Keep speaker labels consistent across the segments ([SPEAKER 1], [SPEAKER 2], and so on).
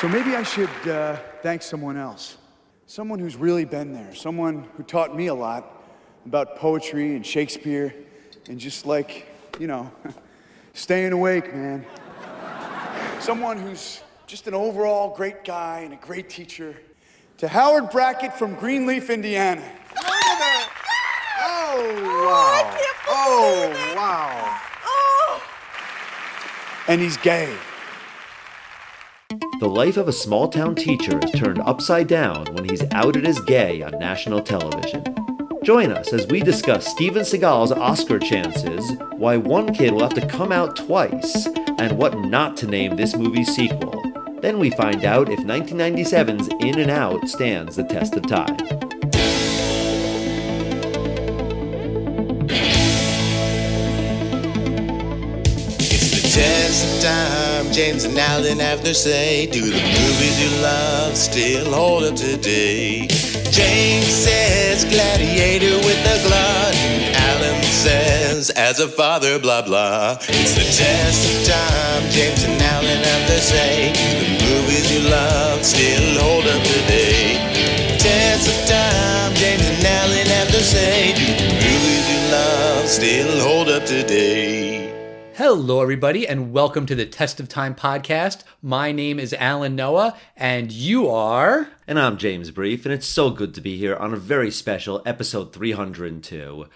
[SPEAKER 1] So maybe I should uh, thank someone else. Someone who's really been there. Someone who taught me a lot about poetry and Shakespeare and just like, you know, staying awake, man. Someone who's just an overall great guy and a great teacher. To Howard Brackett from Greenleaf, Indiana.
[SPEAKER 2] Oh, wow. Oh, wow.
[SPEAKER 3] Oh.
[SPEAKER 1] And he's gay.
[SPEAKER 4] The life of a small town teacher is turned upside down when he's outed as gay on national television. Join us as we discuss Steven Seagal's Oscar chances, why one kid will have to come out twice, and what not to name this movie's sequel. Then we find out if 1997's In and Out stands the test of time.
[SPEAKER 5] Test of time. James and Alan have their say. Do the movies you love still hold up today? James says gladiator with a glut. Alan says as a father, blah blah. It's the test of time. James and Alan have their say. Do the movies you love still hold up today? Test of time. James and Alan have their say. Do the movies you love still hold up today?
[SPEAKER 6] Hello, everybody, and welcome to the Test of Time podcast. My name is Alan Noah, and you are.
[SPEAKER 4] And I'm James Brief, and it's so good to be here on a very special episode 302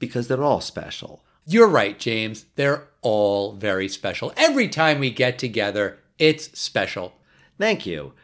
[SPEAKER 4] because they're all special.
[SPEAKER 6] You're right, James. They're all very special. Every time we get together, it's special.
[SPEAKER 4] Thank you.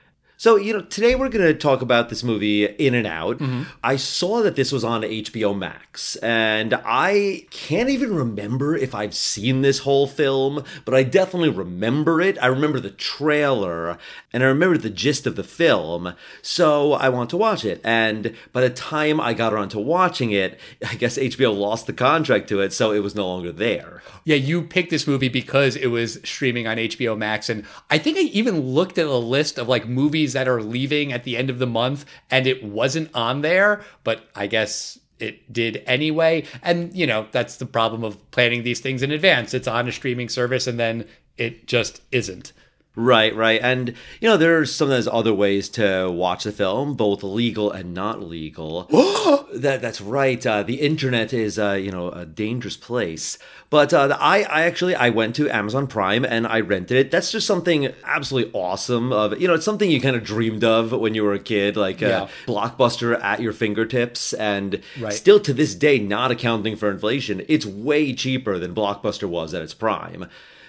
[SPEAKER 4] So, you know, today we're going to talk about this movie In and Out. Mm-hmm. I saw that this was on HBO Max, and I can't even remember if I've seen this whole film, but I definitely remember it. I remember the trailer, and I remember the gist of the film, so I want to watch it. And by the time I got around to watching it, I guess HBO lost the contract to it, so it was no longer there.
[SPEAKER 6] Yeah, you picked this movie because it was streaming on HBO Max. And I think I even looked at a list of like movies that are leaving at the end of the month, and it wasn't on there, but I guess it did anyway. And, you know, that's the problem of planning these things in advance. It's on a streaming service, and then it just isn't.
[SPEAKER 4] Right, right. And, you know, there's sometimes other ways to watch the film, both legal and not legal. that That's right. Uh, the internet is, uh, you know, a dangerous place. But uh, I, I actually, I went to Amazon Prime and I rented it. That's just something absolutely awesome. Of You know, it's something you kind of dreamed of when you were a kid, like
[SPEAKER 6] Yeah.
[SPEAKER 4] a blockbuster at your fingertips. And
[SPEAKER 6] Right.
[SPEAKER 4] still to this day, not accounting for inflation, it's way cheaper than Blockbuster was at its prime.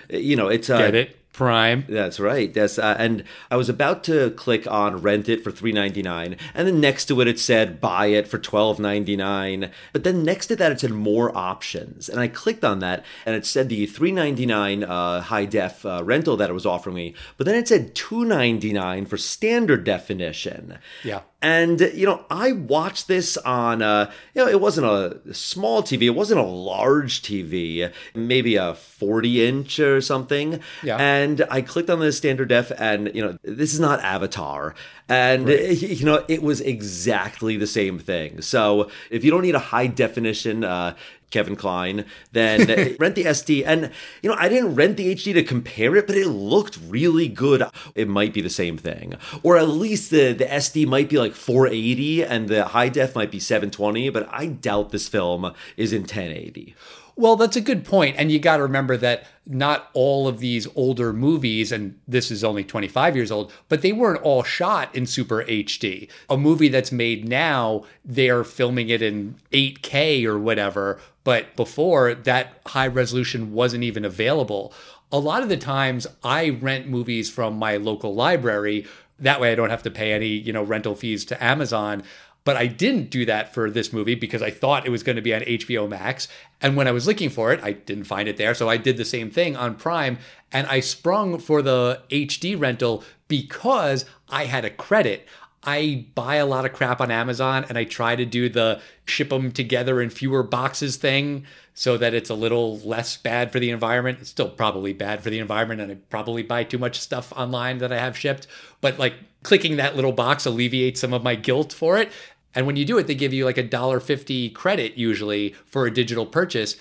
[SPEAKER 4] You know, it's... Uh,
[SPEAKER 6] Get it? Prime.
[SPEAKER 4] that's right. That's uh, and I was about to click on rent it for three ninety nine, and then next to it it said buy it for twelve ninety nine. But then next to that it said more options, and I clicked on that, and it said the three ninety nine uh, high def uh, rental that it was offering me. But then it said two ninety nine for standard definition.
[SPEAKER 6] Yeah.
[SPEAKER 4] And you know, I watched this on uh you know, it wasn't a small TV, it wasn't a large TV, maybe a 40 inch or something.
[SPEAKER 6] Yeah.
[SPEAKER 4] And I clicked on the standard def and you know, this is not Avatar. And you know, it was exactly the same thing. So, if you don't need a high definition uh Kevin Kline, then rent the SD. And, you know, I didn't rent the HD to compare it, but it looked really good. It might be the same thing. Or at least the, the SD might be like 480 and the high def might be 720, but I doubt this film is in 1080.
[SPEAKER 6] Well, that's a good point. And you got to remember that not all of these older movies, and this is only 25 years old, but they weren't all shot in Super HD. A movie that's made now, they're filming it in 8K or whatever. But before, that high resolution wasn't even available. A lot of the times, I rent movies from my local library. That way, I don't have to pay any, you know, rental fees to Amazon. But I didn't do that for this movie because I thought it was going to be on HBO Max. And when I was looking for it, I didn't find it there. So I did the same thing on Prime and I sprung for the HD rental because I had a credit. I buy a lot of crap on Amazon and I try to do the ship them together in fewer boxes thing so that it's a little less bad for the environment. It's still probably bad for the environment and I probably buy too much stuff online that I have shipped, but like clicking that little box alleviates some of my guilt for it. And when you do it, they give you like a dollar fifty credit usually for a digital purchase.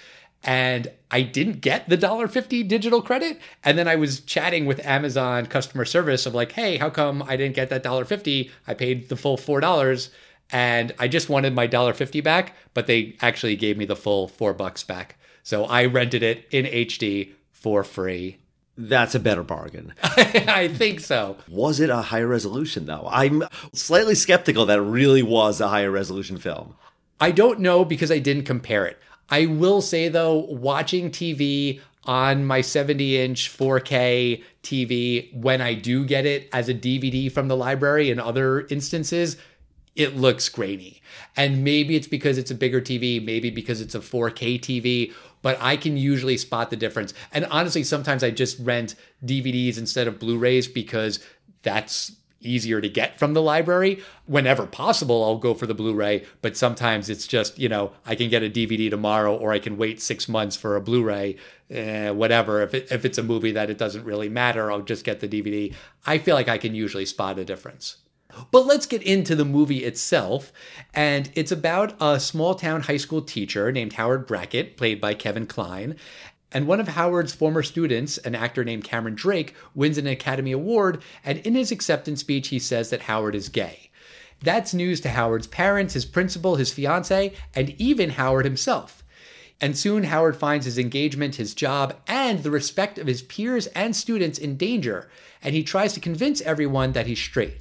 [SPEAKER 6] and I didn't get the $1.50 digital credit. And then I was chatting with Amazon customer service of like, hey, how come I didn't get that $1.50? I paid the full $4 and I just wanted my $1.50 back, but they actually gave me the full four bucks back. So I rented it in HD for free.
[SPEAKER 4] That's a better bargain.
[SPEAKER 6] I think so.
[SPEAKER 4] Was it a higher resolution, though? I'm slightly skeptical that it really was a higher resolution film.
[SPEAKER 6] I don't know because I didn't compare it. I will say though, watching TV on my 70 inch 4K TV, when I do get it as a DVD from the library in other instances, it looks grainy. And maybe it's because it's a bigger TV, maybe because it's a 4K TV, but I can usually spot the difference. And honestly, sometimes I just rent DVDs instead of Blu rays because that's easier to get from the library. Whenever possible, I'll go for the Blu ray, but sometimes it's just, you know, I can get a DVD tomorrow or I can wait six months for a Blu ray, eh, whatever. If, it, if it's a movie that it doesn't really matter, I'll just get the DVD. I feel like I can usually spot a difference. But let's get into the movie itself. And it's about a small town high school teacher named Howard Brackett, played by Kevin Kline. And one of Howard's former students, an actor named Cameron Drake, wins an Academy Award. And in his acceptance speech, he says that Howard is gay. That's news to Howard's parents, his principal, his fiance, and even Howard himself. And soon Howard finds his engagement, his job, and the respect of his peers and students in danger. And he tries to convince everyone that he's straight.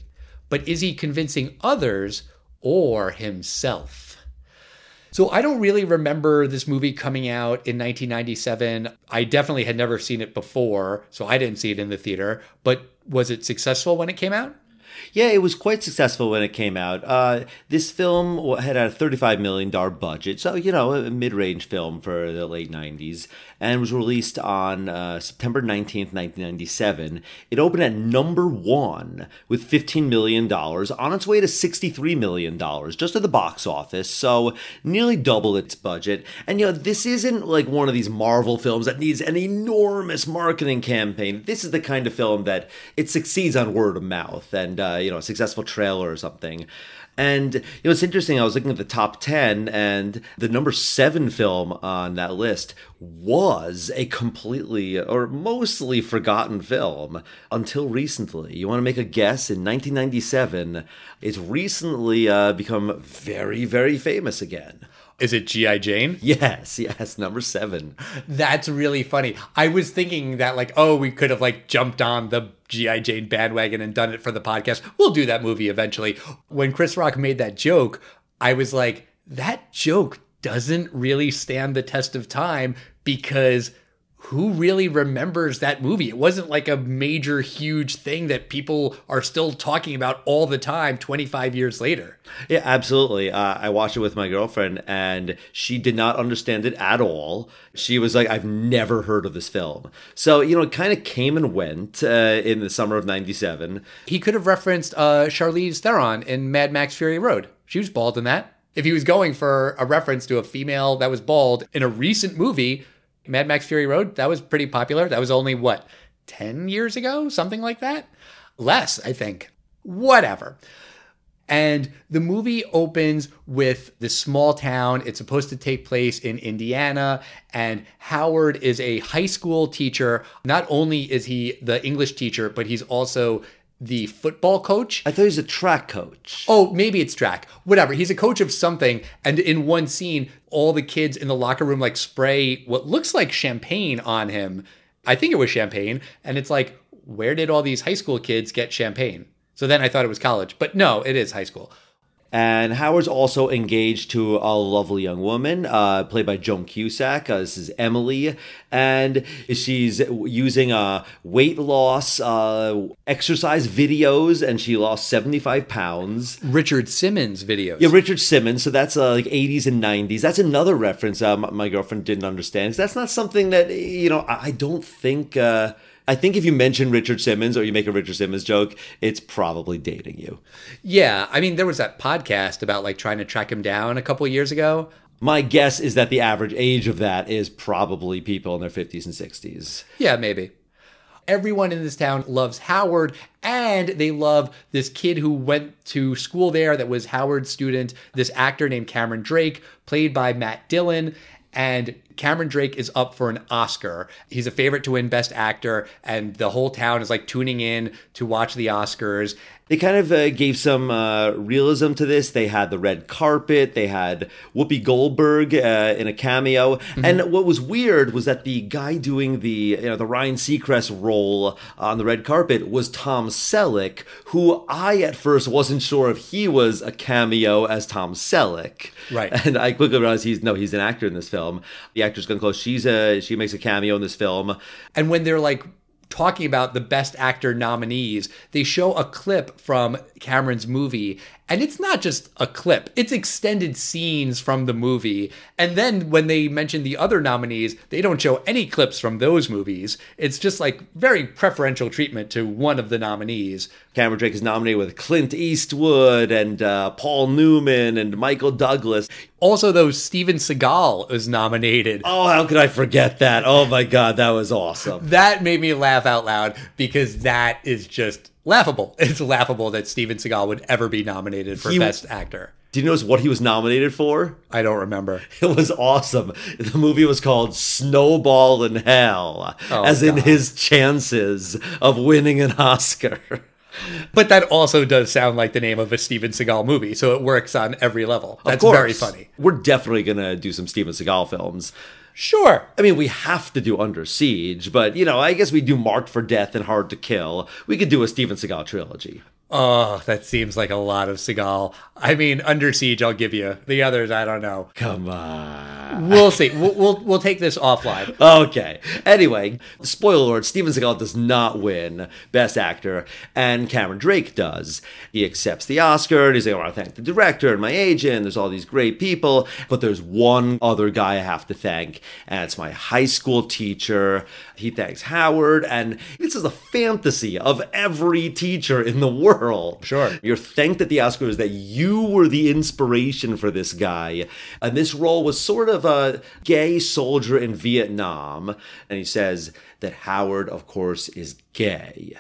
[SPEAKER 6] But is he convincing others or himself? So I don't really remember this movie coming out in 1997. I definitely had never seen it before, so I didn't see it in the theater. But was it successful when it came out?
[SPEAKER 4] Yeah, it was quite successful when it came out. Uh, this film had a $35 million budget, so, you know, a mid range film for the late 90s, and was released on uh, September 19th, 1997. It opened at number one with $15 million, on its way to $63 million, just at the box office, so nearly double its budget. And, you know, this isn't like one of these Marvel films that needs an enormous marketing campaign. This is the kind of film that it succeeds on word of mouth and, uh, you know, a successful trailer or something. And you know, it's interesting. I was looking at the top 10, and the number seven film on that list was a completely or mostly forgotten film until recently. You want to make a guess? In 1997, it's recently uh, become very, very famous again.
[SPEAKER 6] Is it G.I. Jane?
[SPEAKER 4] Yes, yes, number seven.
[SPEAKER 6] That's really funny. I was thinking that, like, oh, we could have, like, jumped on the G.I. Jane bandwagon and done it for the podcast. We'll do that movie eventually. When Chris Rock made that joke, I was like, that joke doesn't really stand the test of time because who really remembers that movie? It wasn't like a major, huge thing that people are still talking about all the time 25 years later.
[SPEAKER 4] Yeah, absolutely. Uh, I watched it with my girlfriend and she did not understand it at all. She was like, I've never heard of this film. So, you know, it kind of came and went uh, in the summer of 97.
[SPEAKER 6] He could have referenced uh, Charlize Theron in Mad Max Fury Road. She was bald in that. If he was going for a reference to a female that was bald in a recent movie, Mad Max Fury Road, that was pretty popular. That was only what, 10 years ago? Something like that? Less, I think. Whatever. And the movie opens with this small town. It's supposed to take place in Indiana. And Howard is a high school teacher. Not only is he the English teacher, but he's also the football coach.
[SPEAKER 4] I thought he was a track coach.
[SPEAKER 6] Oh, maybe it's track. Whatever. He's a coach of something. And in one scene, all the kids in the locker room like spray what looks like champagne on him. I think it was champagne. And it's like, where did all these high school kids get champagne? So then I thought it was college, but no, it is high school.
[SPEAKER 4] And Howard's also engaged to a lovely young woman, uh, played by Joan Cusack. Uh, this is Emily, and she's using uh, weight loss uh, exercise videos, and she lost seventy five pounds.
[SPEAKER 6] Richard Simmons videos.
[SPEAKER 4] Yeah, Richard Simmons. So that's uh, like eighties and nineties. That's another reference uh, my girlfriend didn't understand. That's not something that you know. I don't think. I think if you mention Richard Simmons or you make a Richard Simmons joke, it's probably dating you.
[SPEAKER 6] Yeah, I mean, there was that podcast about like trying to track him down a couple years ago.
[SPEAKER 4] My guess is that the average age of that is probably people in their 50s and 60s.
[SPEAKER 6] Yeah, maybe. Everyone in this town loves Howard, and they love this kid who went to school there that was Howard's student, this actor named Cameron Drake, played by Matt Dillon. And Cameron Drake is up for an Oscar. He's a favorite to win Best Actor, and the whole town is like tuning in to watch the Oscars.
[SPEAKER 4] They kind of uh, gave some uh, realism to this. They had the red carpet. They had Whoopi Goldberg uh, in a cameo.
[SPEAKER 6] Mm-hmm.
[SPEAKER 4] And what was weird was that the guy doing the you know the Ryan Seacrest role on the red carpet was Tom Selleck, who I at first wasn't sure if he was a cameo as Tom Selleck.
[SPEAKER 6] Right.
[SPEAKER 4] And I quickly realized he's no, he's an actor in this film. The actress Glenn Close. She's a she makes a cameo in this film.
[SPEAKER 6] And when they're like talking about the best actor nominees, they show a clip from Cameron's movie. And it's not just a clip, it's extended scenes from the movie. And then when they mention the other nominees, they don't show any clips from those movies. It's just like very preferential treatment to one of the nominees.
[SPEAKER 4] Cameron Drake is nominated with Clint Eastwood and uh, Paul Newman and Michael Douglas.
[SPEAKER 6] Also, though, Steven Seagal is nominated.
[SPEAKER 4] Oh, how could I forget that? Oh my God, that was awesome.
[SPEAKER 6] That made me laugh out loud because that is just laughable. It's laughable that Steven Seagal would ever be nominated for
[SPEAKER 4] He-
[SPEAKER 6] Best Actor.
[SPEAKER 4] Did you notice what he was nominated for?
[SPEAKER 6] I don't remember.
[SPEAKER 4] It was awesome. The movie was called Snowball in Hell,
[SPEAKER 6] Oh,
[SPEAKER 4] as in his chances of winning an Oscar.
[SPEAKER 6] But that also does sound like the name of a Steven Seagal movie, so it works on every level.
[SPEAKER 4] Of
[SPEAKER 6] That's
[SPEAKER 4] course.
[SPEAKER 6] very funny.
[SPEAKER 4] We're definitely going to do some Steven Seagal films.
[SPEAKER 6] Sure.
[SPEAKER 4] I mean, we have to do Under Siege, but, you know, I guess we do Marked for Death and Hard to Kill. We could do a Steven Seagal trilogy.
[SPEAKER 6] Oh, that seems like a lot of Seagal. I mean, Under Siege, I'll give you. The others, I don't know.
[SPEAKER 4] Come on.
[SPEAKER 6] We'll see. We'll, we'll, we'll take this offline.
[SPEAKER 4] Okay. Anyway, spoiler alert, Steven Seagal does not win Best Actor, and Cameron Drake does. He accepts the Oscar, and he's like, I want to thank the director and my agent, there's all these great people, but there's one other guy I have to thank, and it's my high school teacher. He thanks Howard, and this is a fantasy of every teacher in the world.
[SPEAKER 6] Sure.
[SPEAKER 4] You're thanked at the Oscars that you were the inspiration for this guy. And this role was sort of a gay soldier in Vietnam. And he says that Howard, of course, is gay.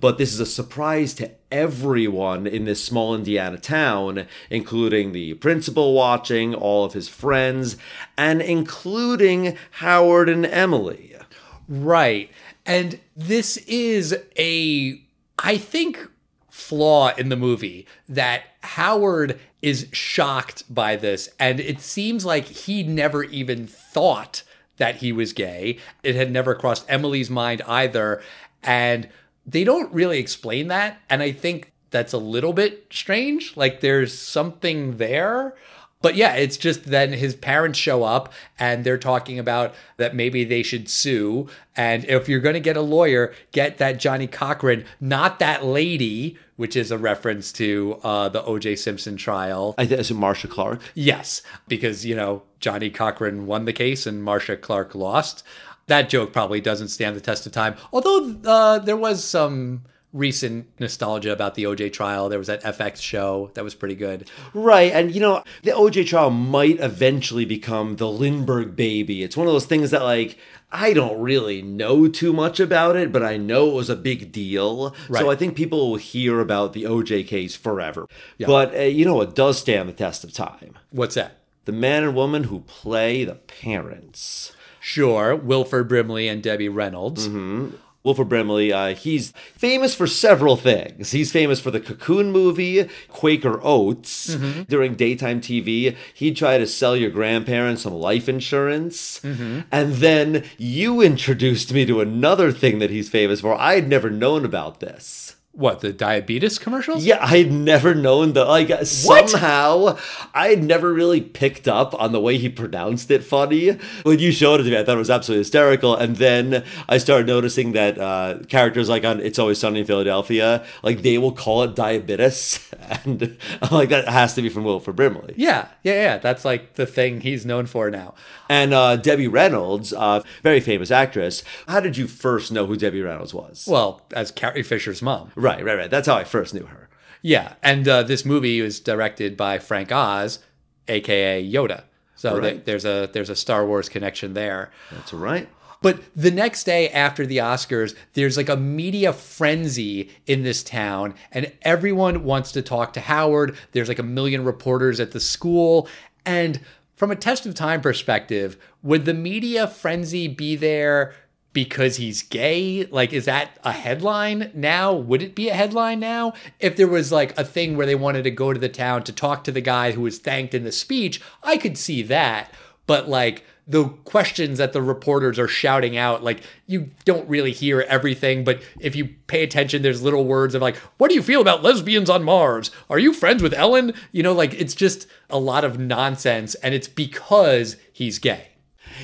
[SPEAKER 4] But this is a surprise to everyone in this small Indiana town, including the principal watching, all of his friends, and including Howard and Emily.
[SPEAKER 6] Right. And this is a, I think, flaw in the movie that Howard is shocked by this. And it seems like he never even thought that he was gay. It had never crossed Emily's mind either. And they don't really explain that. And I think that's a little bit strange. Like there's something there. But yeah, it's just then his parents show up and they're talking about that maybe they should sue. And if you're going to get a lawyer, get that Johnnie Cochran, not that lady, which is a reference to uh, the O.J. Simpson trial.
[SPEAKER 4] I think it's Marcia Clark.
[SPEAKER 6] Yes, because, you know, Johnnie Cochran won the case and Marcia Clark lost. That joke probably doesn't stand the test of time. Although uh, there was some recent nostalgia about the OJ trial. There was that FX show that was pretty good.
[SPEAKER 4] Right. And, you know, the OJ trial might eventually become the Lindbergh baby. It's one of those things that, like, I don't really know too much about it, but I know it was a big deal.
[SPEAKER 6] Right.
[SPEAKER 4] So I think people will hear about the OJ case forever. But, uh, you know, it does stand the test of time.
[SPEAKER 6] What's that?
[SPEAKER 4] The man and woman who play the parents.
[SPEAKER 6] Sure, Wilford Brimley and Debbie Reynolds.
[SPEAKER 4] Wilford Brimley, uh, he's famous for several things. He's famous for the Cocoon movie, Quaker Oats. During daytime TV, he'd try to sell your grandparents some life insurance. And then you introduced me to another thing that he's famous for. I had never known about this.
[SPEAKER 6] What, the diabetes commercials?
[SPEAKER 4] Yeah, I had never known that. Like somehow, I had never really picked up on the way he pronounced it funny. When you showed it to me, I thought it was absolutely hysterical. And then I started noticing that uh, characters like on "It's Always Sunny in Philadelphia," like they will call it diabetes, and I'm like, that has to be from Wilford Brimley.
[SPEAKER 6] Yeah, yeah, yeah. That's like the thing he's known for now.
[SPEAKER 4] And uh, Debbie Reynolds, uh, very famous actress. How did you first know who Debbie Reynolds was?
[SPEAKER 6] Well, as Carrie Fisher's mom.
[SPEAKER 4] Right, right, right. That's how I first knew her.
[SPEAKER 6] Yeah, and uh, this movie was directed by Frank Oz, aka Yoda. So
[SPEAKER 4] Right.
[SPEAKER 6] th- there's a there's a Star Wars connection there.
[SPEAKER 4] That's right.
[SPEAKER 6] But the next day after the Oscars, there's like a media frenzy in this town, and everyone wants to talk to Howard. There's like a million reporters at the school, and from a test of time perspective, would the media frenzy be there because he's gay? Like, is that a headline now? Would it be a headline now? If there was like a thing where they wanted to go to the town to talk to the guy who was thanked in the speech, I could see that. But like, the questions that the reporters are shouting out like you don't really hear everything but if you pay attention there's little words of like what do you feel about lesbians on mars are you friends with ellen you know like it's just a lot of nonsense and it's because he's gay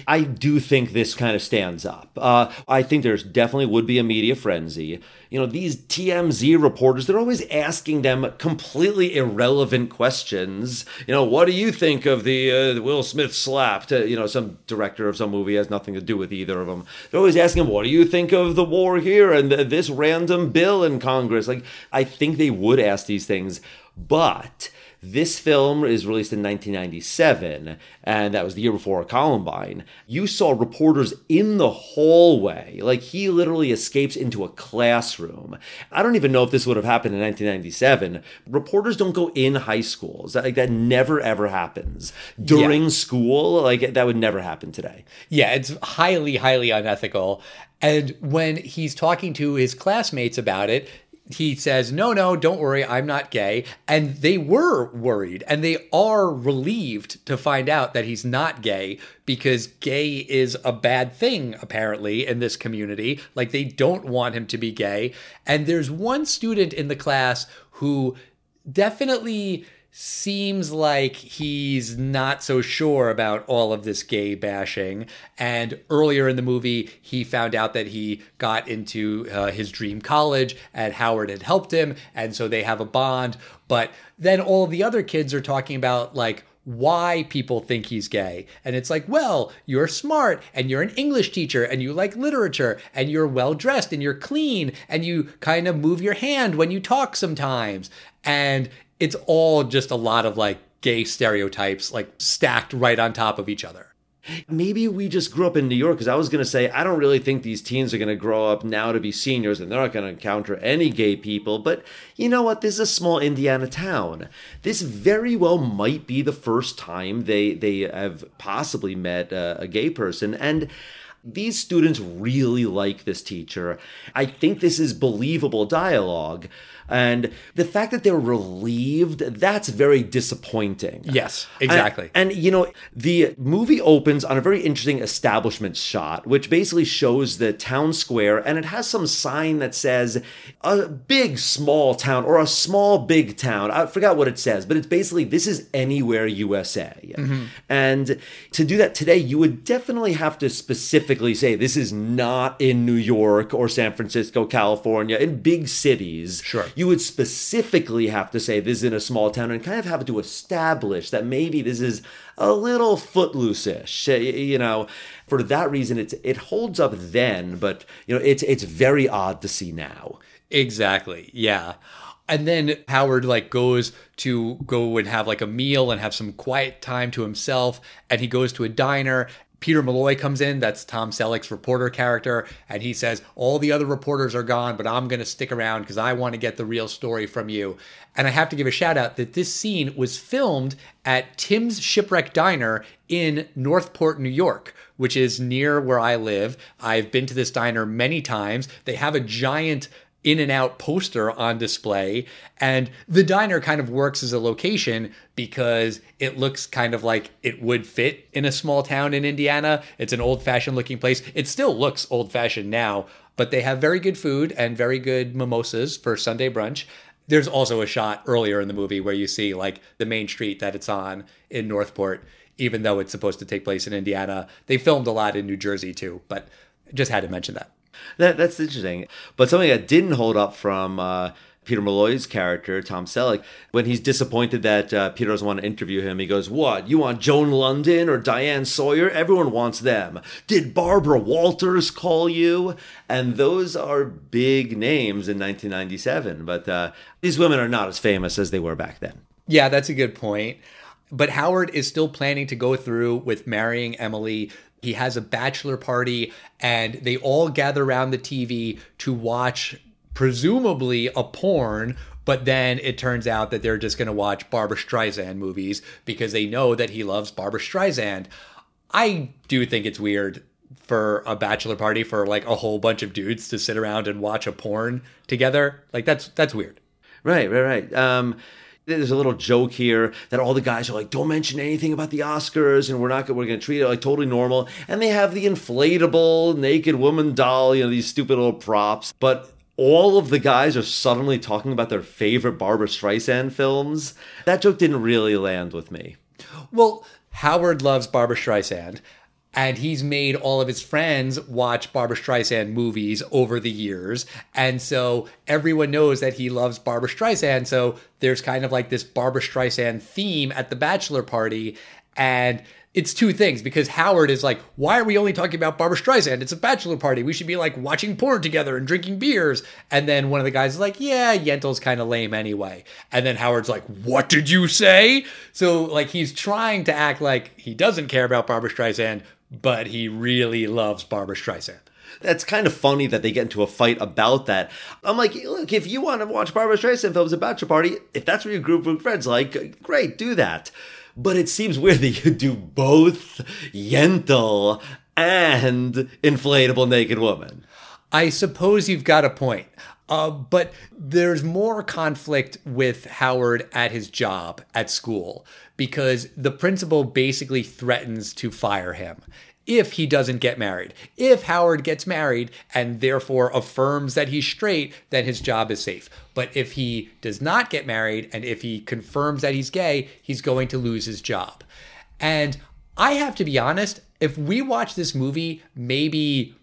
[SPEAKER 4] I do think this kind of stands up. Uh, I think there's definitely would be a media frenzy. You know, these TMZ reporters, they're always asking them completely irrelevant questions. You know, what do you think of the uh, Will Smith slap? To, you know, some director of some movie has nothing to do with either of them. They're always asking them, what do you think of the war here and th- this random bill in Congress? Like, I think they would ask these things, but this film is released in 1997, and that was the year before Columbine. You saw reporters in the hallway. Like, he literally escapes into a classroom. I don't even know if this would have happened in 1997. Reporters don't go in high schools. That, like, that never, ever happens. During
[SPEAKER 6] Yeah.
[SPEAKER 4] school, like, that would never happen today.
[SPEAKER 6] Yeah, it's highly, highly unethical. And when he's talking to his classmates about it, he says, No, no, don't worry, I'm not gay. And they were worried and they are relieved to find out that he's not gay because gay is a bad thing, apparently, in this community. Like they don't want him to be gay. And there's one student in the class who definitely seems like he's not so sure about all of this gay bashing. And earlier in the movie, he found out that he got into uh, his dream college and Howard had helped him. And so they have a bond. But then all the other kids are talking about, like, why people think he's gay. And it's like, well, you're smart and you're an English teacher and you like literature and you're well dressed and you're clean and you kind of move your hand when you talk sometimes. And it's all just a lot of like gay stereotypes like stacked right on top of each other.
[SPEAKER 4] Maybe we just grew up in New York because I was going to say, I don't really think these teens are going to grow up now to be seniors and they're not going to encounter any gay people. But you know what? This is a small Indiana town. This very well might be the first time they, they have possibly met a, a gay person. And these students really like this teacher. I think this is believable dialogue. And the fact that they're relieved, that's very disappointing.
[SPEAKER 6] Yes, exactly.
[SPEAKER 4] And, and, you know, the movie opens on a very interesting establishment shot, which basically shows the town square, and it has some sign that says a big small town or a small big town. I forgot what it says, but it's basically this is anywhere USA. Mm-hmm. And to do that today, you would definitely have to specifically say this is not in New York or San Francisco, California, in big cities.
[SPEAKER 6] Sure.
[SPEAKER 4] You would specifically have to say this is in a small town and kind of have to establish that maybe this is a little footloose-ish. You know, for that reason, it's it holds up then, but you know, it's it's very odd to see now.
[SPEAKER 6] Exactly. Yeah. And then Howard like goes to go and have like a meal and have some quiet time to himself and he goes to a diner Peter Malloy comes in, that's Tom Selleck's reporter character, and he says, All the other reporters are gone, but I'm going to stick around because I want to get the real story from you. And I have to give a shout out that this scene was filmed at Tim's Shipwreck Diner in Northport, New York, which is near where I live. I've been to this diner many times. They have a giant in and out poster on display. And the diner kind of works as a location because it looks kind of like it would fit in a small town in Indiana. It's an old fashioned looking place. It still looks old fashioned now, but they have very good food and very good mimosas for Sunday brunch. There's also a shot earlier in the movie where you see like the main street that it's on in Northport, even though it's supposed to take place in Indiana. They filmed a lot in New Jersey too, but just had to mention that.
[SPEAKER 4] That, that's interesting. But something that didn't hold up from uh, Peter Malloy's character, Tom Selleck, when he's disappointed that uh, Peter doesn't want to interview him, he goes, What? You want Joan Lunden or Diane Sawyer? Everyone wants them. Did Barbara Walters call you? And those are big names in 1997. But uh, these women are not as famous as they were back then.
[SPEAKER 6] Yeah, that's a good point. But Howard is still planning to go through with marrying Emily. He has a bachelor party, and they all gather around the TV to watch presumably a porn. But then it turns out that they're just going to watch Barbra Streisand movies because they know that he loves Barbra Streisand. I do think it's weird for a bachelor party for like a whole bunch of dudes to sit around and watch a porn together. Like that's that's weird.
[SPEAKER 4] Right, right, right. Um, there's a little joke here that all the guys are like, "Don't mention anything about the Oscars, and we're not we're going to treat it like totally normal." And they have the inflatable naked woman doll, you know, these stupid little props, but. All of the guys are suddenly talking about their favorite Barbra Streisand films. That joke didn't really land with me.
[SPEAKER 6] Well, Howard loves Barbara Streisand, and he's made all of his friends watch Barbra Streisand movies over the years. And so everyone knows that he loves Barbra Streisand. So there's kind of like this Barbra Streisand theme at the bachelor party. And it's two things because Howard is like, why are we only talking about Barbra Streisand? It's a bachelor party. We should be like watching porn together and drinking beers. And then one of the guys is like, yeah, Yentl's kind of lame anyway. And then Howard's like, what did you say? So like he's trying to act like he doesn't care about Barbra Streisand, but he really loves Barbra Streisand.
[SPEAKER 4] That's kind of funny that they get into a fight about that. I'm like, look, if you want to watch Barbra Streisand films at bachelor party, if that's what your group of friends like, great, do that. But it seems weird that you do both Yentl and inflatable naked woman.
[SPEAKER 6] I suppose you've got a point. Uh, but there's more conflict with Howard at his job at school because the principal basically threatens to fire him if he doesn't get married. If Howard gets married and therefore affirms that he's straight, then his job is safe. But if he does not get married and if he confirms that he's gay, he's going to lose his job. And I have to be honest, if we watched this movie maybe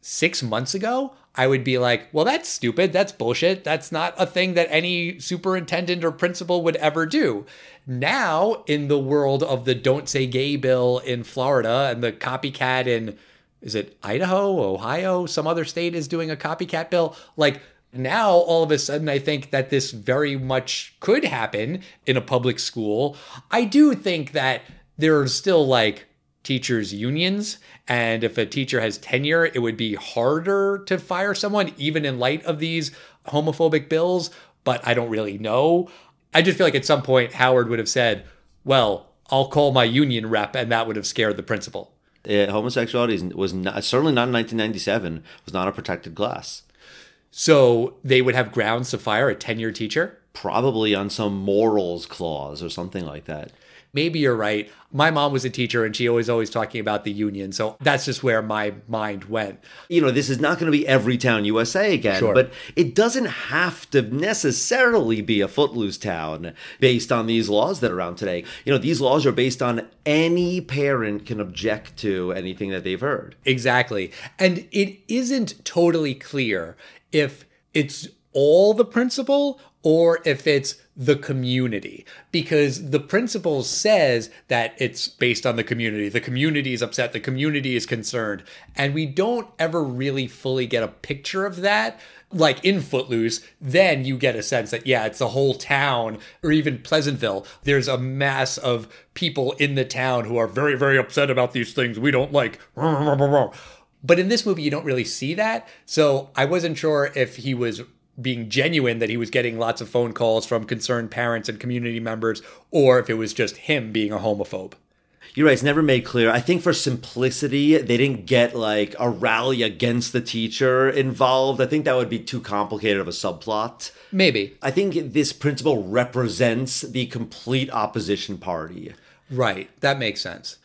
[SPEAKER 6] six months ago, I would be like, well, that's stupid. That's bullshit. That's not a thing that any superintendent or principal would ever do. Now, in the world of the Don't Say Gay bill in Florida and the copycat in, is it Idaho, Ohio, some other state is doing a copycat bill, like, now all of a sudden i think that this very much could happen in a public school i do think that there are still like teachers unions and if a teacher has tenure it would be harder to fire someone even in light of these homophobic bills but i don't really know i just feel like at some point howard would have said well i'll call my union rep and that would have scared the principal
[SPEAKER 4] Uh, homosexuality was not, certainly not in 1997 was not a protected class.
[SPEAKER 6] so they would have grounds to fire a tenure teacher
[SPEAKER 4] Probably on some morals clause or something like that.
[SPEAKER 6] Maybe you're right. My mom was a teacher and she always always talking about the union. So that's just where my mind went.
[SPEAKER 4] you know, this is not going to be every town USA again,
[SPEAKER 6] Sure.
[SPEAKER 4] but it doesn't have to necessarily be a footloose town based on these laws that are around today. You know, these laws are based on any parent can object to anything that they've heard.
[SPEAKER 6] Exactly. And it isn't totally clear if it's all the principal or if it's the community because the principal says that it's based on the community. The community is upset, the community is concerned, and we don't ever really fully get a picture of that. Like in Footloose, then you get a sense that, yeah, it's the whole town, or even Pleasantville. There's a mass of people in the town who are very, very upset about these things we don't like. But in this movie, you don't really see that. So I wasn't sure if he was being genuine that he was getting lots of phone calls from concerned parents and community members, or if it was just him being a homophobe.
[SPEAKER 4] You're right, it's never made clear. I think for simplicity, they didn't get like a rally against the teacher involved. I think that would be too complicated of a subplot.
[SPEAKER 6] Maybe.
[SPEAKER 4] I think this principle represents the complete opposition party.
[SPEAKER 6] Right. That makes sense.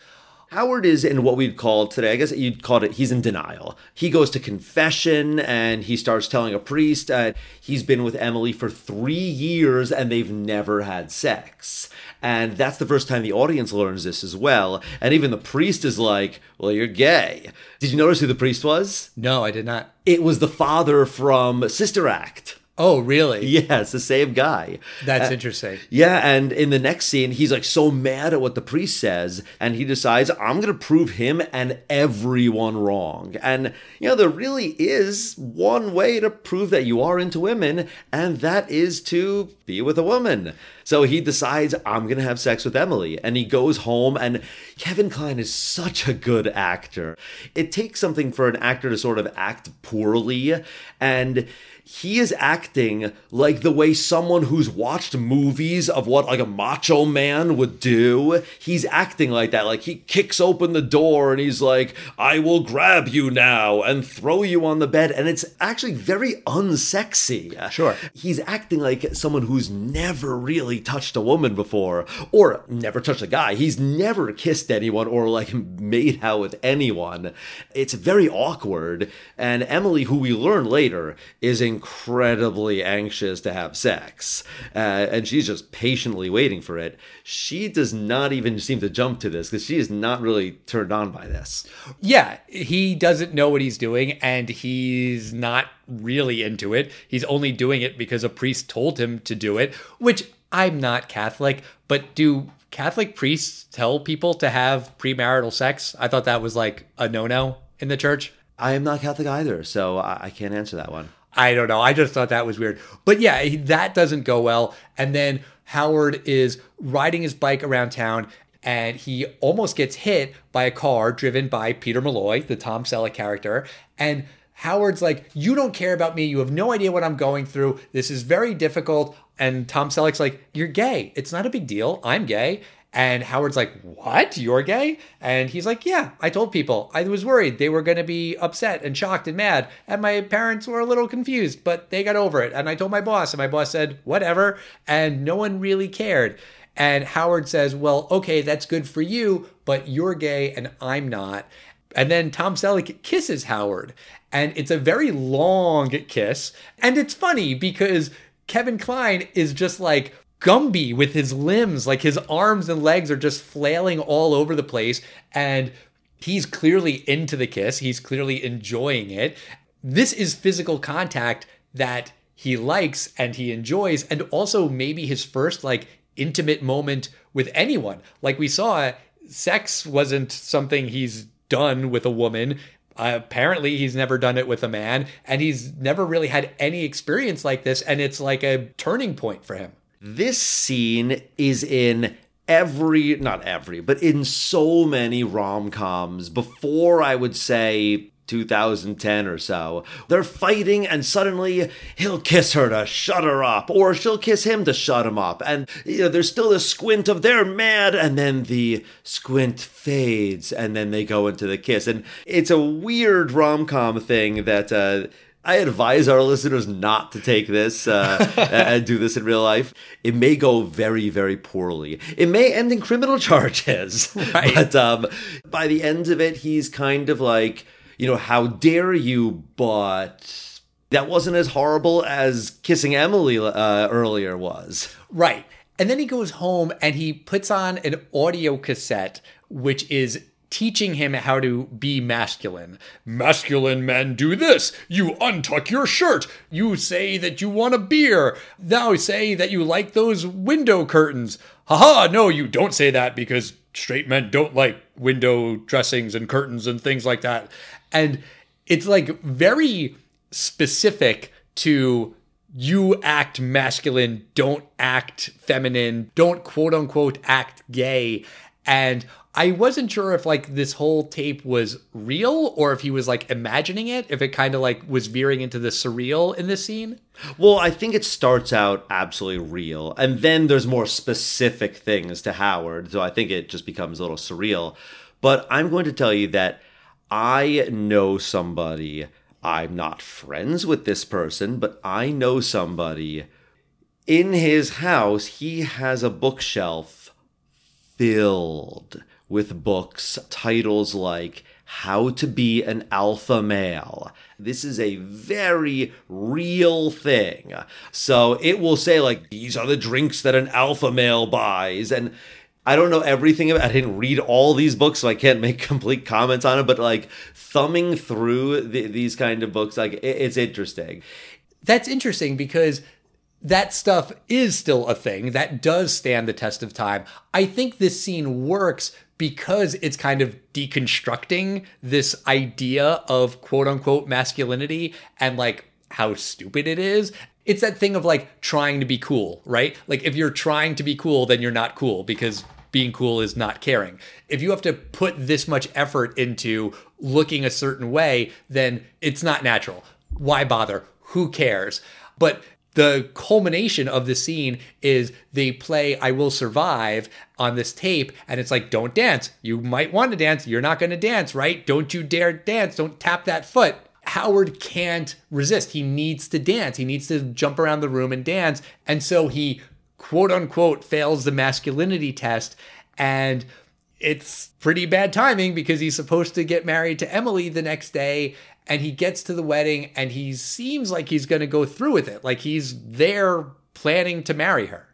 [SPEAKER 4] Howard is in what we'd call today, I guess you'd call it, he's in denial. He goes to confession and he starts telling a priest uh, he's been with Emily for three years and they've never had sex. And that's the first time the audience learns this as well. And even the priest is like, well, you're gay. Did you notice who the priest was?
[SPEAKER 6] No, I did not.
[SPEAKER 4] It was the father from Sister Act.
[SPEAKER 6] Oh, really?
[SPEAKER 4] Yes, the same guy.
[SPEAKER 6] That's
[SPEAKER 4] Uh,
[SPEAKER 6] interesting.
[SPEAKER 4] Yeah, and in the next scene, he's like so mad at what the priest says, and he decides, I'm going to prove him and everyone wrong. And, you know, there really is one way to prove that you are into women, and that is to be with a woman. So he decides, I'm going to have sex with Emily. And he goes home, and Kevin Kline is such a good actor. It takes something for an actor to sort of act poorly, and he is acting like the way someone who's watched movies of what like a macho man would do. He's acting like that. Like he kicks open the door and he's like, I will grab you now and throw you on the bed. And it's actually very unsexy.
[SPEAKER 6] Sure.
[SPEAKER 4] He's acting like someone who's never really touched a woman before or never touched a guy. He's never kissed anyone or like made out with anyone. It's very awkward. And Emily, who we learn later, is incredibly anxious to have sex. Uh, and she's just patiently waiting for it. She does not even seem to jump to this because she is not really turned on by this.
[SPEAKER 6] Yeah, he doesn't know what he's doing and he's not really into it. He's only doing it because a priest told him to do it, which I'm not Catholic, but do Catholic priests tell people to have premarital sex? I thought that was like a no no in the church.
[SPEAKER 4] I am not Catholic either, so I, I can't answer that one.
[SPEAKER 6] I don't know. I just thought that was weird. But yeah, that doesn't go well. And then Howard is riding his bike around town and he almost gets hit by a car driven by Peter Malloy, the Tom Selleck character. And Howard's like, You don't care about me. You have no idea what I'm going through. This is very difficult. And Tom Selleck's like, You're gay. It's not a big deal. I'm gay. And Howard's like, What? You're gay? And he's like, Yeah, I told people. I was worried they were going to be upset and shocked and mad. And my parents were a little confused, but they got over it. And I told my boss, and my boss said, Whatever. And no one really cared. And Howard says, Well, okay, that's good for you, but you're gay and I'm not. And then Tom Selleck kisses Howard. And it's a very long kiss. And it's funny because Kevin Kline is just like Gumby with his limbs, like his arms and legs are just flailing all over the place. And he's clearly into the kiss, he's clearly enjoying it. This is physical contact that he likes and he enjoys, and also maybe his first like intimate moment with anyone. Like we saw, sex wasn't something he's done with a woman. Uh, apparently, he's never done it with a man, and he's never really had any experience like this. And it's like a turning point for him.
[SPEAKER 4] This scene is in every, not every, but in so many rom coms before I would say 2010 or so. They're fighting, and suddenly he'll kiss her to shut her up, or she'll kiss him to shut him up. And you know, there's still the squint of they're mad, and then the squint fades, and then they go into the kiss. And it's a weird rom com thing that. Uh, I advise our listeners not to take this uh, and do this in real life. It may go very, very poorly. It may end in criminal charges.
[SPEAKER 6] Right.
[SPEAKER 4] But um, by the end of it, he's kind of like, you know, how dare you, but that wasn't as horrible as kissing Emily uh, earlier was.
[SPEAKER 6] Right. And then he goes home and he puts on an audio cassette, which is teaching him how to be masculine. Masculine men do this. You untuck your shirt. You say that you want a beer. Now say that you like those window curtains. Haha, no, you don't say that because straight men don't like window dressings and curtains and things like that. And it's like very specific to you act masculine, don't act feminine, don't quote unquote act gay. And I wasn't sure if like this whole tape was real or if he was like imagining it, if it kind of like was veering into the surreal in this scene.
[SPEAKER 4] Well, I think it starts out absolutely real, and then there's more specific things to Howard, so I think it just becomes a little surreal. But I'm going to tell you that I know somebody. I'm not friends with this person, but I know somebody. In his house, he has a bookshelf filled with books, titles like How to Be an Alpha Male. This is a very real thing. So it will say, like, these are the drinks that an alpha male buys. And I don't know everything about I didn't read all these books, so I can't make complete comments on it, but like thumbing through the, these kind of books, like it, it's interesting.
[SPEAKER 6] That's interesting because that stuff is still a thing that does stand the test of time. I think this scene works because it's kind of deconstructing this idea of quote unquote masculinity and like how stupid it is. It's that thing of like trying to be cool, right? Like if you're trying to be cool, then you're not cool because being cool is not caring. If you have to put this much effort into looking a certain way, then it's not natural. Why bother? who cares? But the culmination of the scene is they play I Will Survive on this tape, and it's like, don't dance. You might want to dance. You're not going to dance, right? Don't you dare dance. Don't tap that foot. Howard can't resist. He needs to dance. He needs to jump around the room and dance. And so he, quote unquote, fails the masculinity test. And it's pretty bad timing because he's supposed to get married to Emily the next day and he gets to the wedding and he seems like he's going to go through with it. Like he's there planning to marry her.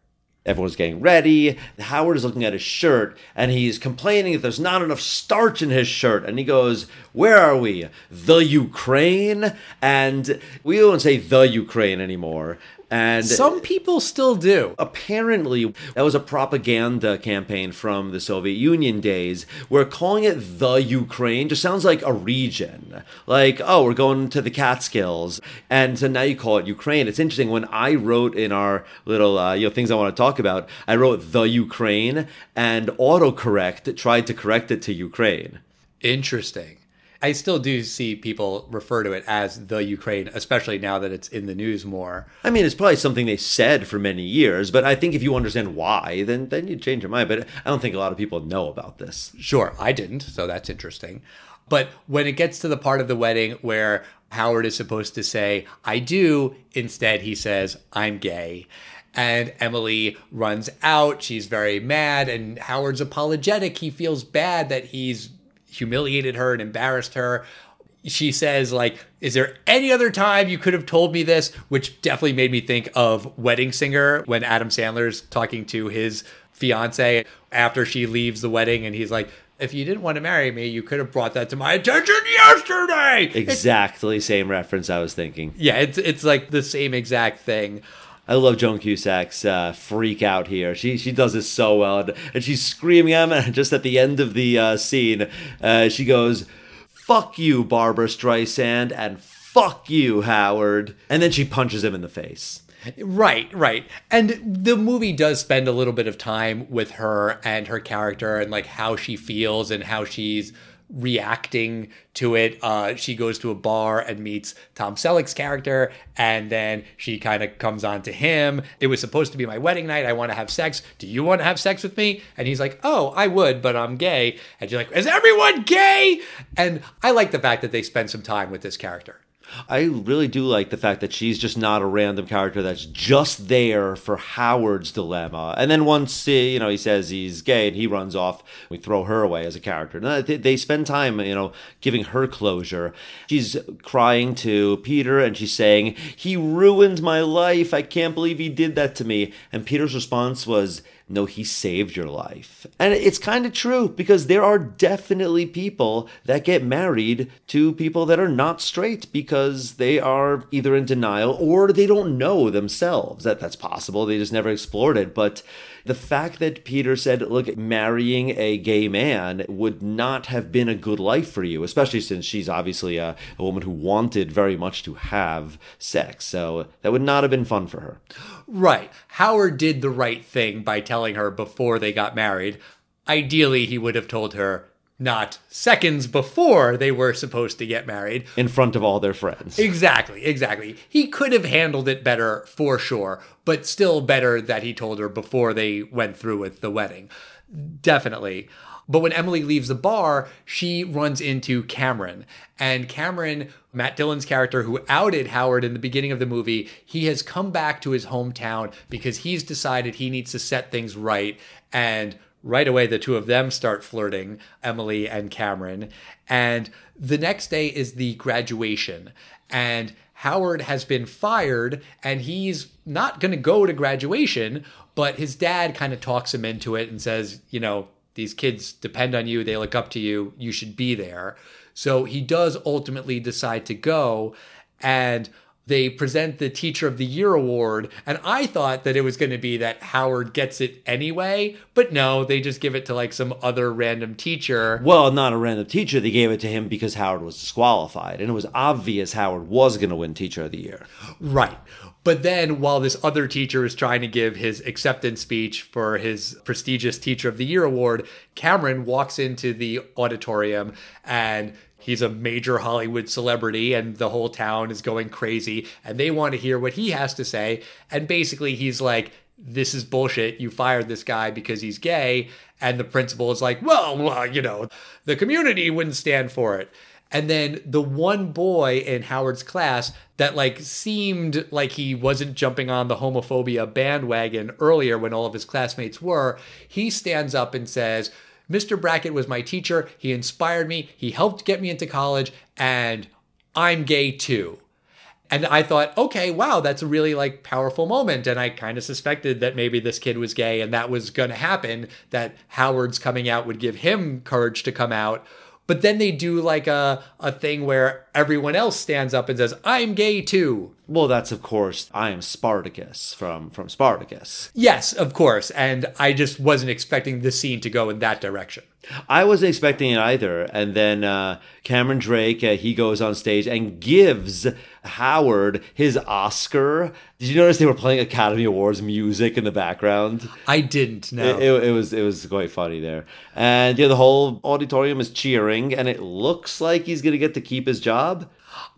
[SPEAKER 4] Everyone's getting ready. Howard is looking at his shirt and he's complaining that there's not enough starch in his shirt. And he goes, Where are we? The Ukraine? And we don't say the Ukraine anymore. And
[SPEAKER 6] some people still do.
[SPEAKER 4] Apparently, that was a propaganda campaign from the Soviet Union days where calling it the Ukraine just sounds like a region. Like, oh, we're going to the Catskills. And so now you call it Ukraine. It's interesting. When I wrote in our little, uh, you know, things I want to talk about, I wrote the Ukraine and autocorrect tried to correct it to Ukraine.
[SPEAKER 6] Interesting. I still do see people refer to it as the Ukraine, especially now that it's in the news more.
[SPEAKER 4] I mean, it's probably something they said for many years, but I think if you understand why, then then you change your mind. But I don't think a lot of people know about this.
[SPEAKER 6] Sure, I didn't, so that's interesting. But when it gets to the part of the wedding where Howard is supposed to say, I do, instead he says, I'm gay. And Emily runs out. She's very mad, and Howard's apologetic. He feels bad that he's humiliated her and embarrassed her. She says, like, is there any other time you could have told me this? Which definitely made me think of Wedding Singer when Adam Sandler's talking to his fiance after she leaves the wedding and he's like, if you didn't want to marry me, you could have brought that to my attention yesterday.
[SPEAKER 4] Exactly it's, same reference I was thinking.
[SPEAKER 6] Yeah, it's it's like the same exact thing.
[SPEAKER 4] I love Joan Cusack's uh, freak out here. She she does this so well, and, and she's screaming at him. just at the end of the uh, scene, uh, she goes, "Fuck you, Barbra Streisand," and "Fuck you, Howard," and then she punches him in the face.
[SPEAKER 6] Right, right. And the movie does spend a little bit of time with her and her character and like how she feels and how she's reacting to it. Uh, she goes to a bar and meets Tom Selleck's character, and then she kind of comes on to him. It was supposed to be my wedding night. I want to have sex. Do you want to have sex with me? And he's like, Oh, I would, but I'm gay. And she's like, Is everyone gay? And I like the fact that they spend some time with this character.
[SPEAKER 4] I really do like the fact that she's just not a random character that's just there for Howard's dilemma. And then once you know he says he's gay and he runs off, we throw her away as a character. And They spend time, you know, giving her closure. She's crying to Peter and she's saying, "He ruined my life. I can't believe he did that to me." And Peter's response was, no, he saved your life. And it's kind of true because there are definitely people that get married to people that are not straight because they are either in denial or they don't know themselves that that's possible. They just never explored it. But the fact that Peter said, look, marrying a gay man would not have been a good life for you, especially since she's obviously a, a woman who wanted very much to have sex. So that would not have been fun for her.
[SPEAKER 6] Right. Howard did the right thing by telling her before they got married. Ideally, he would have told her, not seconds before they were supposed to get married.
[SPEAKER 4] In front of all their friends.
[SPEAKER 6] Exactly, exactly. He could have handled it better for sure, but still better that he told her before they went through with the wedding. Definitely. But when Emily leaves the bar, she runs into Cameron. And Cameron, Matt Dillon's character who outed Howard in the beginning of the movie, he has come back to his hometown because he's decided he needs to set things right. And right away the two of them start flirting emily and cameron. And the next day is the graduation. And howard has been fired and he's not going to go to graduation but his dad kind of talks him into it and says you know these kids depend on you they look up to you you should be there. So he does ultimately decide to go and they present the Teacher of the Year award, and I thought that it was going to be that Howard gets it anyway, but no, they just give it to like some other random teacher.
[SPEAKER 4] Well, not a random teacher. They gave it to him because Howard was disqualified, and it was obvious Howard was going to win Teacher of the Year.
[SPEAKER 6] Right. But then, while this other teacher is trying to give his acceptance speech for his prestigious Teacher of the Year award, Cameron walks into the auditorium and he's a major Hollywood celebrity and the whole town is going crazy and they want to hear what he has to say. And basically, he's like, this is bullshit. You fired this guy because he's gay. And the principal is like, well, well, you know, the community wouldn't stand for it. And then the one boy in Howard's class that like seemed like he wasn't jumping on the homophobia bandwagon earlier when all of his classmates were, he stands up and says, Mr. Brackett was my teacher. He inspired me. He helped get me into college, and I'm gay too. And I thought, okay, wow, that's a really like powerful moment. And I kind of suspected that maybe this kid was gay and that was going to happen, that Howard's coming out would give him courage to come out. But then they do like a, a thing where everyone else stands up and says, I'm gay too.
[SPEAKER 4] Well, that's of course I am Spartacus from from Spartacus.
[SPEAKER 6] Yes, of course. And I just wasn't expecting the scene to go in that direction.
[SPEAKER 4] I wasn't expecting it either. And then uh, Cameron Drake, uh, he goes on stage and gives Howard his Oscar. Did you notice they were playing Academy Awards music in the background?
[SPEAKER 6] I didn't know.
[SPEAKER 4] It, it, it was it was quite funny there, and yeah, the whole auditorium is cheering, and it looks like he's gonna get to keep his job.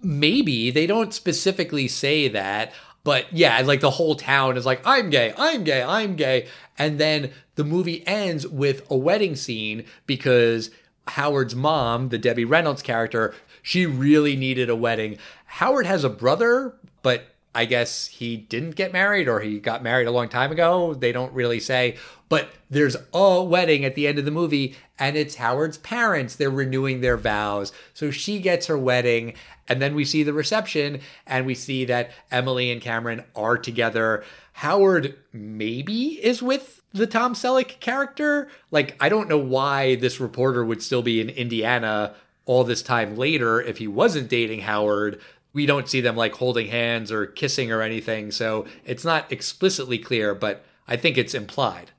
[SPEAKER 6] Maybe they don't specifically say that, but yeah, like the whole town is like, I'm gay, I'm gay, I'm gay. And then the movie ends with a wedding scene because Howard's mom, the Debbie Reynolds character, she really needed a wedding. Howard has a brother, but I guess he didn't get married or he got married a long time ago. They don't really say. But there's a wedding at the end of the movie, and it's Howard's parents. They're renewing their vows. So she gets her wedding, and then we see the reception, and we see that Emily and Cameron are together. Howard maybe is with the Tom Selleck character. Like, I don't know why this reporter would still be in Indiana all this time later if he wasn't dating Howard we don't see them like holding hands or kissing or anything. So it's not explicitly clear, but I think it's implied.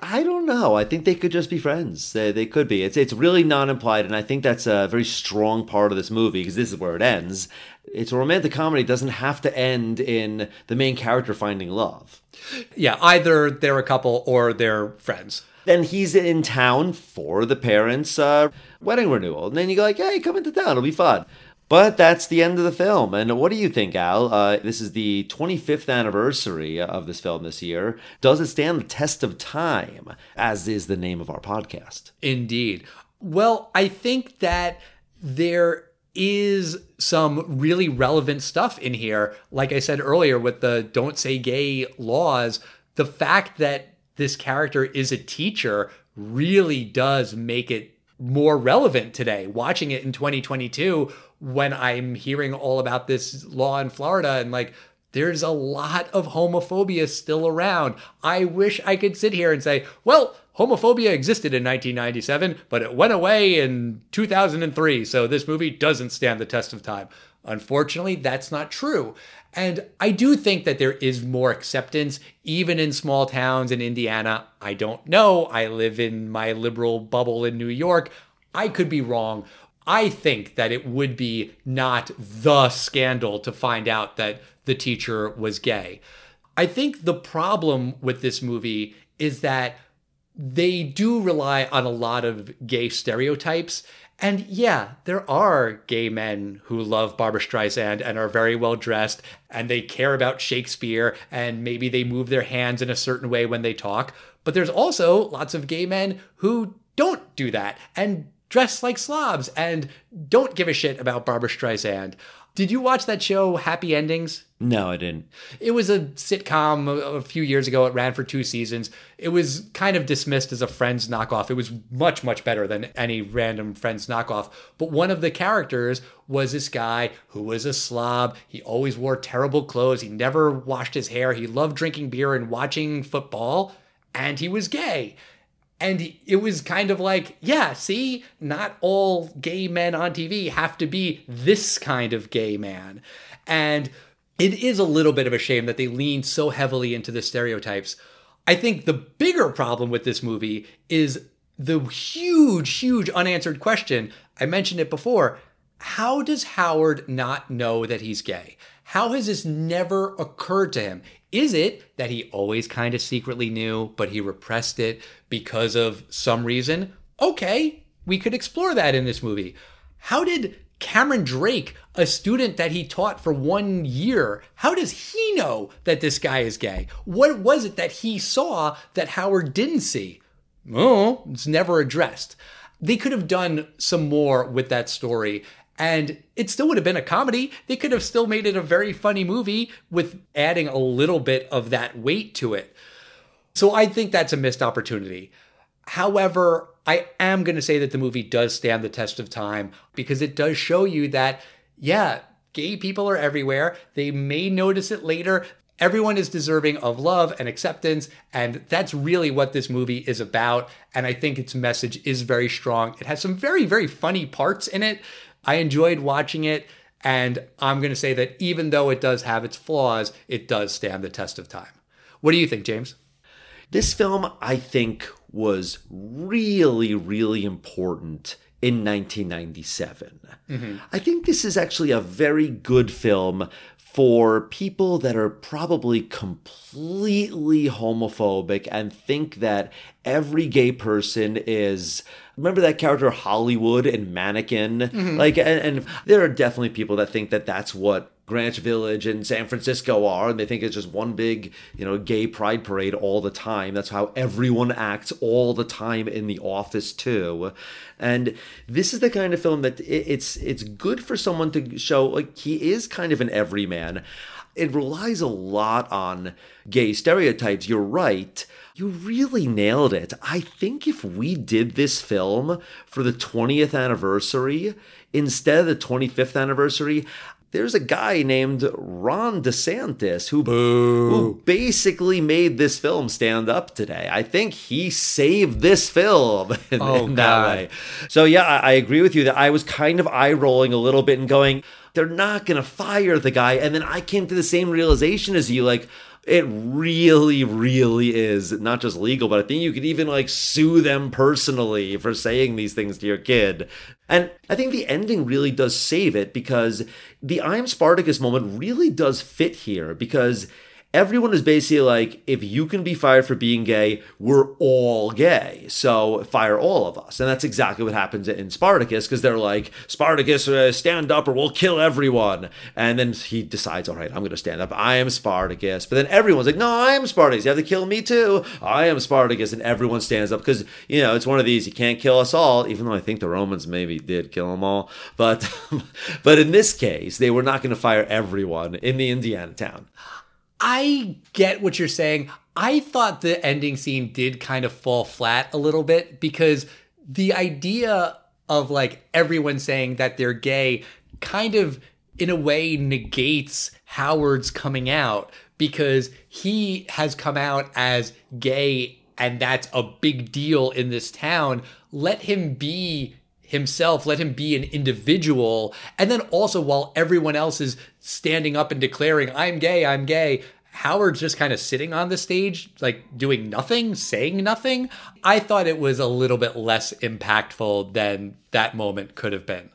[SPEAKER 4] I don't know. I think they could just be friends. They, they could be. It's it's really non implied, and I think that's a very strong part of this movie because this is where it ends. It's a romantic comedy. It doesn't have to end in the main character finding love.
[SPEAKER 6] Yeah, either they're a couple or they're friends.
[SPEAKER 4] Then he's in town for the parents' uh, wedding renewal, and then you go like, "Hey, come into town. It'll be fun." But that's the end of the film. And what do you think, Al? Uh, this is the 25th anniversary of this film this year. Does it stand the test of time, as is the name of our podcast?
[SPEAKER 6] Indeed. Well, I think that there is some really relevant stuff in here. Like I said earlier, with the don't say gay laws, the fact that this character is a teacher really does make it more relevant today. Watching it in 2022 when I'm hearing all about this law in Florida and like, there's a lot of homophobia still around. I wish I could sit here and say, well, homophobia existed in 1997, but it went away in 2003, so this movie doesn't stand the test of time. Unfortunately, that's not true. And I do think that there is more acceptance, even in small towns in Indiana. I don't know. I live in my liberal bubble in New York. I could be wrong. I think that it would be not the scandal to find out that the teacher was gay. I think the problem with this movie is that they do rely on a lot of gay stereotypes. And yeah, there are gay men who love Barbra Streisand and are very well dressed and they care about Shakespeare and maybe they move their hands in a certain way when they talk. But there's also lots of gay men who don't do that and dress like slobs and don't give a shit about Barbra Streisand. Did you watch that show Happy Endings?
[SPEAKER 4] No, I didn't.
[SPEAKER 6] It was a sitcom a few years ago. It ran for two seasons. It was kind of dismissed as a Friends knockoff. It was much, much better than any random Friends knockoff. But one of the characters was this guy who was a slob. He always wore terrible clothes. He never washed his hair. He loved drinking beer and watching football. And he was gay. And it was kind of like, yeah, see, not all gay men on TV have to be this kind of gay man. And it is a little bit of a shame that they lean so heavily into the stereotypes. I think the bigger problem with this movie is the huge, huge unanswered question. I mentioned it before. How does Howard not know that he's gay? How has this never occurred to him? Is it that he always kind of secretly knew, but he repressed it because of some reason? Okay, we could explore that in this movie. How did Cameron Drake, a student that he taught for one year, how does he know that this guy is gay? What was it that he saw that Howard didn't see? Oh, it's never addressed. They could have done some more with that story. And it still would have been a comedy. They could have still made it a very funny movie with adding a little bit of that weight to it. So I think that's a missed opportunity. However, I am going to say that the movie does stand the test of time because it does show you that, yeah, gay people are everywhere. They may notice it later. Everyone is deserving of love and acceptance. And that's really what this movie is about. And I think its message is very strong. It has some very, very funny parts in it. I enjoyed watching it. And I'm going to say that even though it does have its flaws, it does stand the test of time. What do you think, James?
[SPEAKER 4] This film, I think, was really, really important in 1997. Mm-hmm. I think this is actually a very good film for people that are probably completely homophobic and think that every gay person is remember that character Hollywood and Mannequin mm-hmm. like and, and, there are definitely people that think that that's what Greenwich Village and San Francisco are, and they think it's just one big, you know, gay pride parade all the time. That's how everyone acts all the time in the office too. And this is the kind of film that it's it's good for someone to show like he is kind of an everyman. It relies a lot on gay stereotypes. You're right. You really nailed it. I think if we did this film for the 20th anniversary instead of the 25th anniversary, there's a guy named Ron DeSantis who, who basically made this film stand up today. I think he saved this film in, oh, in that way. So, yeah, I, I agree with you that I was kind of eye rolling a little bit and going, they're not going to fire the guy. And then I came to the same realization as you like, it really, really is not just legal, but I think you could even like sue them personally for saying these things to your kid. And I think the ending really does save it because the I'm Spartacus moment really does fit here because everyone is basically like, if you can be fired for being gay, we're all gay. So fire all of us. And that's exactly what happens in Spartacus because they're like, Spartacus, uh, stand up or we'll kill everyone. And then he decides, all right, I'm going to stand up. I am Spartacus. But then everyone's like, no, I am Spartacus. You have to kill me too. I am Spartacus. And everyone stands up because, you know, it's one of these, you can't kill us all, even though I think the Romans maybe did kill them all. But, but in this case, they were not going to fire everyone in the Indiana town.
[SPEAKER 6] I get what you're saying. I thought the ending scene did kind of fall flat a little bit because the idea of like everyone saying that they're gay kind of in a way negates Howard's coming out because he has come out as gay and that's a big deal in this town. Let him be himself, let him be an individual. And then also, while everyone else is standing up and declaring, I'm gay, I'm gay, Howard's just kind of sitting on the stage, like doing nothing, saying nothing. I thought it was a little bit less impactful than that moment could have been.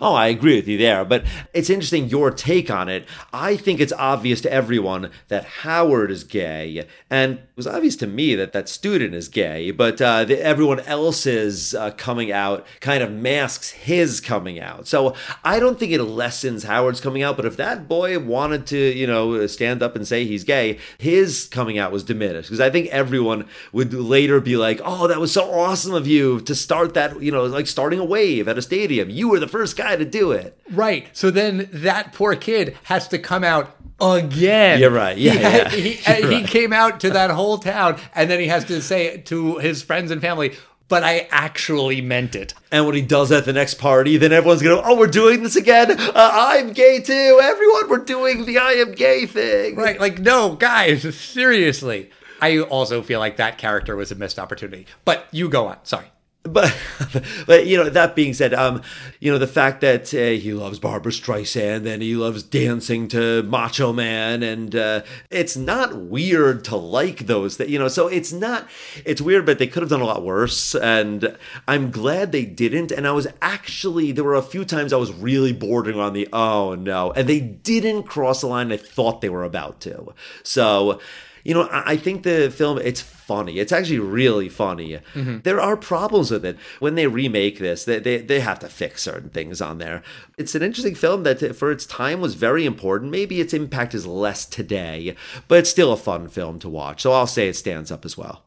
[SPEAKER 4] Oh, I agree with you there, but it's interesting your take on it. I think it's obvious to everyone that Howard is gay, and it was obvious to me that that student is gay, but uh, the, everyone else's uh, coming out kind of masks his coming out. So I don't think it lessens Howard's coming out, but if that boy wanted to, you know, stand up and say he's gay, his coming out was diminished because I think everyone would later be like, oh, that was so awesome of you to start that, you know, like starting a wave at a stadium. You were the first first guy to do it.
[SPEAKER 6] Right. So then that poor kid has to come out again.
[SPEAKER 4] You're right. Yeah,
[SPEAKER 6] he,
[SPEAKER 4] yeah.
[SPEAKER 6] He, he, right. came out to that whole town, and then he has to say to his friends and family, but I actually meant it.
[SPEAKER 4] And when he does at the next party, then everyone's gonna, oh, we're doing this again. Uh, I'm gay too. Everyone, we're doing the I am gay thing.
[SPEAKER 6] Right? Like, no, guys, seriously. I also feel like that character was a missed opportunity. But you go on. Sorry
[SPEAKER 4] but but you know that being said um you know the fact that uh, he loves Barbra Streisand and he loves dancing to Macho Man and uh, it's not weird to like those that you know so it's not it's weird but they could have done a lot worse. And I'm glad they didn't. And I was actually there were a few times I was really bordering on the oh no. And they didn't cross the line I thought they were about to. So you know I think the film it's funny. It's actually really funny. There are problems with it. When they remake this, they, they, they have to fix certain things on there. It's an interesting film that for its time was very important. Maybe its impact is less today, but it's still a fun film to watch. So I'll say it stands up as well.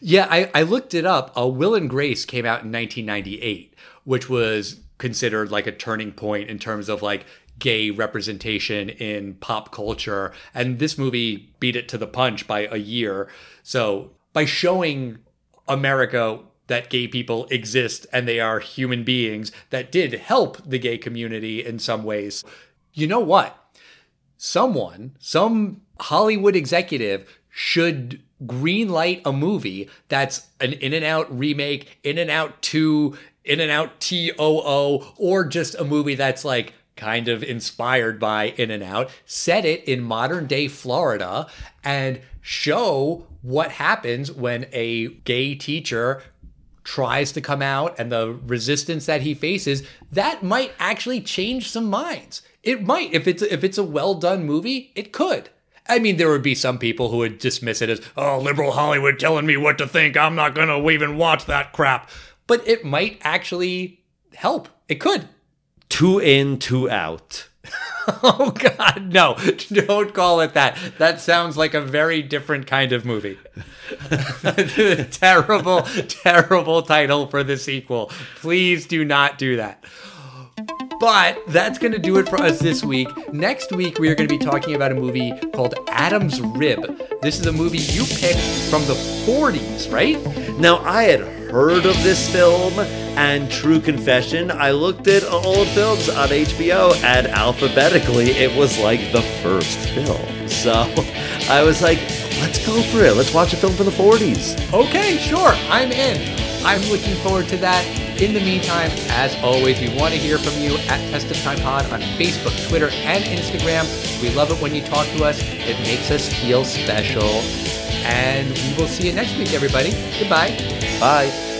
[SPEAKER 6] Yeah, I, I looked it up. Uh, Will and Grace came out in 1998, which was considered like a turning point in terms of like gay representation in pop culture. And this movie beat it to the punch by a year. So by showing America that gay people exist and they are human beings, that did help the gay community in some ways. You know what? Someone, some Hollywood executive should greenlight a movie that's an In and Out remake, In and Out 2, In and Out TOO, or just a movie that's like kind of inspired by In and Out, set it in modern day Florida and show what happens when a gay teacher tries to come out and the resistance that he faces that might actually change some minds it might if it's if it's a well done movie it could I mean, there would be some people who would dismiss it as, oh, liberal Hollywood telling me what to think. I'm not going to even watch that crap. But it might actually help. It could.
[SPEAKER 4] Two in, two out.
[SPEAKER 6] Oh, God, no. Don't call it that. That sounds like a very different kind of movie. terrible, terrible title for the sequel. Please do not do that. But that's going to do it for us this week. Next week, we are going to be talking about a movie called Adam's Rib. This is a movie you picked from the 40s, right?
[SPEAKER 4] Now, I had heard of this film, and true confession, I looked at old films on HBO, and alphabetically, it was like the first film. So I was like, let's go for it. Let's watch a film from the 40s.
[SPEAKER 6] Okay, sure, I'm in. I'm looking forward to that. In the meantime, as always, we want to hear from you at Test of Time Pod on Facebook, Twitter, and Instagram. We love it when you talk to us. It makes us feel special. And we will see you next week, everybody. Goodbye.
[SPEAKER 4] Bye.